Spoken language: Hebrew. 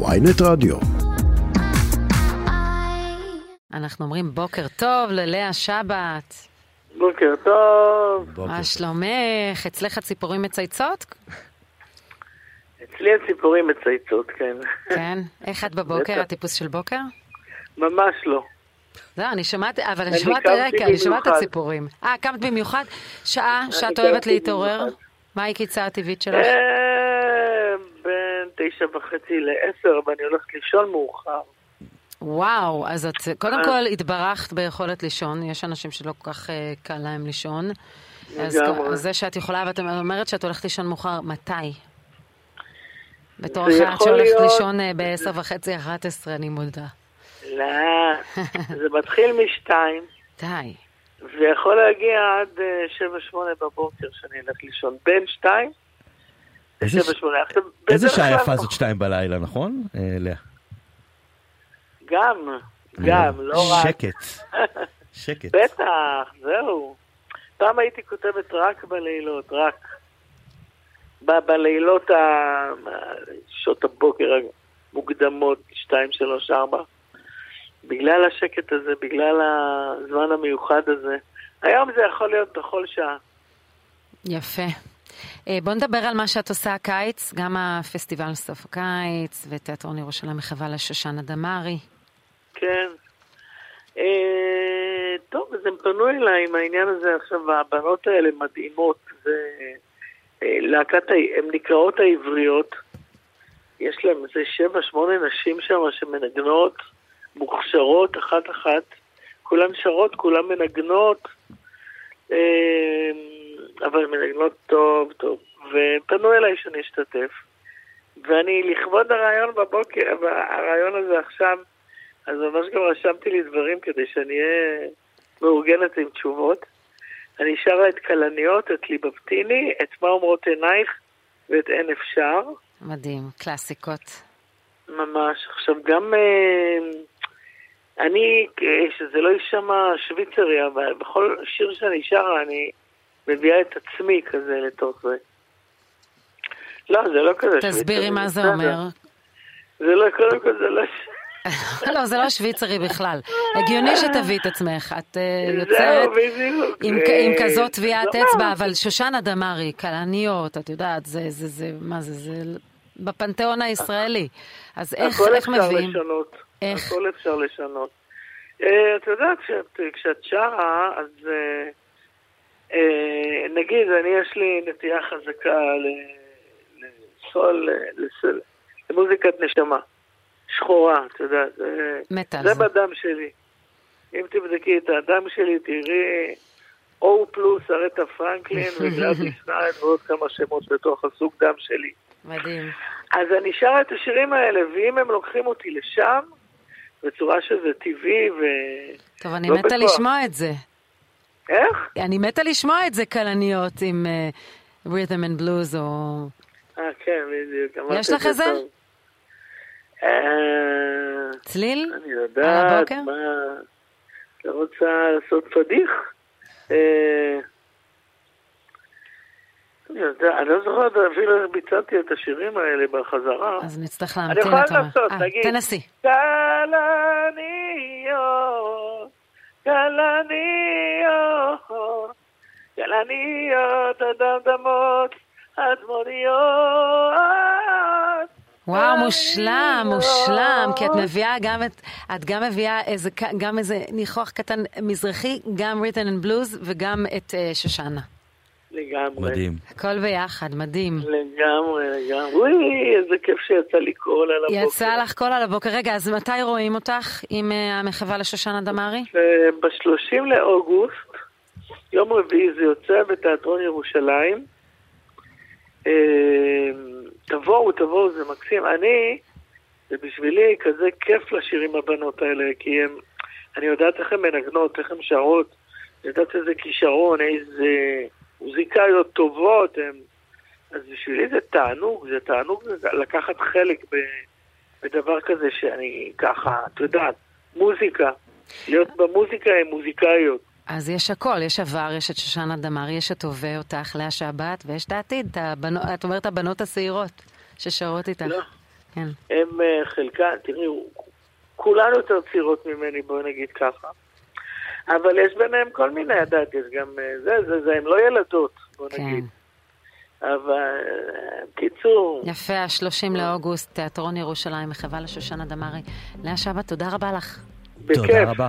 ויינט רדיו. אנחנו אומרים בוקר טוב ללאה שבת. בוקר טוב. מה שלומך? אצלך ציפורים מצייצות? אצלי הציפורים מצייצות, כן. כן? איך את בבוקר? הטיפוס של בוקר? ממש לא. לא, אני שומעת, אבל אני שומעת רקע, אני שומעת את. הציפורים. אה, קמת במיוחד? שעה שאת אוהבת להתעורר? מהי הקיצה הטבעית שלך? תשע וחצי לעשר, ואני הולכת לישון מאוחר. וואו, אז את קודם אה. כל התברכת ביכולת לישון, יש אנשים שלא כל כך אה, קל להם לישון. אז זה שאת יכולה, ואת אומרת שאת הולכת לישון מאוחר, מתי? בתור אחת שהולכת לישון אה, בעשר וחצי, אחת עשרה, אני מודה. לא, זה מתחיל משתיים, די. ויכול להגיע עד שבע שמונה בבוקר שאני אלך לישון. בין שתיים איזה לשבע ש-. עכשיו, איזה שעה יפה זאת שתיים בלילה, נכון, אה, לאה? גם, גם, לא רק. שקט. שקט. בטח, זהו. פעם הייתי כותבת רק בלילות, רק. ב- בלילות, ה- שעות הבוקר המוקדמות, 2, 3, 4. בגלל השקט הזה, בגלל הזמן המיוחד הזה. היום זה יכול להיות בכל שעה. יפה. אה, בוא נדבר על מה שאת עושה הקיץ, גם הפסטיבל סוף הקיץ, ותיאטרון ירושלים מחווה לשושנה דמארי. כן. אה, טוב, אז הם פנו אליי עם העניין הזה. עכשיו, הבנות האלה מדהימות, זה אה, הן נקראות העבריות, יש להם איזה שבע, שמונה נשים שם שמנגנות, מוכשרות אחת-אחת, כולן שרות, כולן מנגנות, אה, אבל מנגנות טוב, טוב, ופנו אליי שאני אשתתף, ואני לכבוד הרעיון בבוקר, הרעיון הזה עכשיו, אז ממש גם רשמתי לי דברים כדי שאני אהיה מאורגנת עם תשובות. אני שרה את כלניות, את ליבבטיני, את מה אומרות עינייך ואת אין אפשר. מדהים, קלאסיקות. ממש. עכשיו גם אה, אני, אה, שזה לא יישמע שוויצרי, אבל בכל שיר שאני שרה אני מביאה את עצמי כזה לתוך זה. לא, זה לא כזה שוויצרי. תסבירי מה זה. אומר. זה לא, קודם כל זה לא... לא, זה לא שוויצרי בכלל. הגיוני שתביאי את עצמך. את אה, יוצרת בדיוק. עם, אה, כזאת טביעת לא, אצבע, אבל שושנה דמארי, כלניות, את יודעת, זה, זה, זה, מה זה, זה בפנתיאון הישראלי. אז איך, הכל איך אפשר מביאים? לשנות. איך? הכל אפשר לשנות. אה, את יודעת, כשאת, שרה, אז נגיד, אני יש לי נטייה חזקה לסול, לסול, למוזיקת נשמה. שחורה, את יודעת. זה- מתה על זה זה. בדם שלי. אם תבדקי את הדם שלי, תראי או פלוס ארטה פרנקלין וגלאדי שנייד ועוד כמה שמות בתוך הסוג דם שלי. מדהים. אז אני שרה את השירים האלה, ואם הם לוקחים אותי לשם, בצורה שזה טבעי ו... טוב, אני לא מתה. לשמוע את זה. איך? אני מתה לשמוע את זה, כלניות, עם אה, rhythm and blues, או... אה, כן, בדיוק. יש לך איזה? אה, צליל? אני יודעת? מה... אתה רוצה לעשות פדיח? אה, אני אני לא זוכר אפילו איך ביצעתי את השירים האלה בחזרה. אז נצטרך אני להמתין, יכולה אתה אומר. לנסות, אה, תגיד. תנסי. כלניות, כלניות, כלניות, הדמדמות, הדמוניות. וואו, מושלם. מושלם, כי את מביאה גם את, את גם מביאה איזה, גם איזה ניחוח קטן מזרחי, גם rhythm and blues וגם את אה, שושנה. לגמרי. מדהים. הכל ביחד, מדהים. לגמרי, לגמרי. אוי, איזה כיף שיצא לי קול על הבוקר. יצא לך קול על הבוקר. רגע, אז מתי רואים אותך עם אה, המחווה לשושנה דמארי? ב-30 לאוגוסט, יום רביעי זה יוצא בתיאטרון ירושלים. אה, תבואו, תבואו, זה מקסים. אני, זה בשבילי כזה כיף לשיר עם הבנות האלה, כי הם, אני יודעת איך הן מנגנות, איך הן שרות, אני יודעת איזה כישרון, איזה מוזיקאיות טובות הם. אז בשבילי זה תענוג, זה תענוג לקחת חלק ב, בדבר כזה שאני ככה, את יודעת, מוזיקה. להיות במוזיקה עם מוזיקאיות. אז יש הכל, יש עבר, יש את שושנה דמארי, יש את הווה אותך, לאה שבת, ויש את העתיד, את, הבנו, את אומרת הבנות הצעירות ששרות איתך. לא. כן. הם אה, חלקן, תראי, כולן יותר צעירות ממני, בואי נגיד ככה. אבל יש ביניהם כל מיני, את יודעת, יש גם אה, זה, זה, זה, הם לא ילדות, בוא כן. נגיד. אבל, אה, קיצור, יפה, ה-30 לאוגוסט, תיאטרון ירושלים, מחווה לשושנה דמארי. לאה שבת, תודה רבה לך. בכיף. תודה רבה.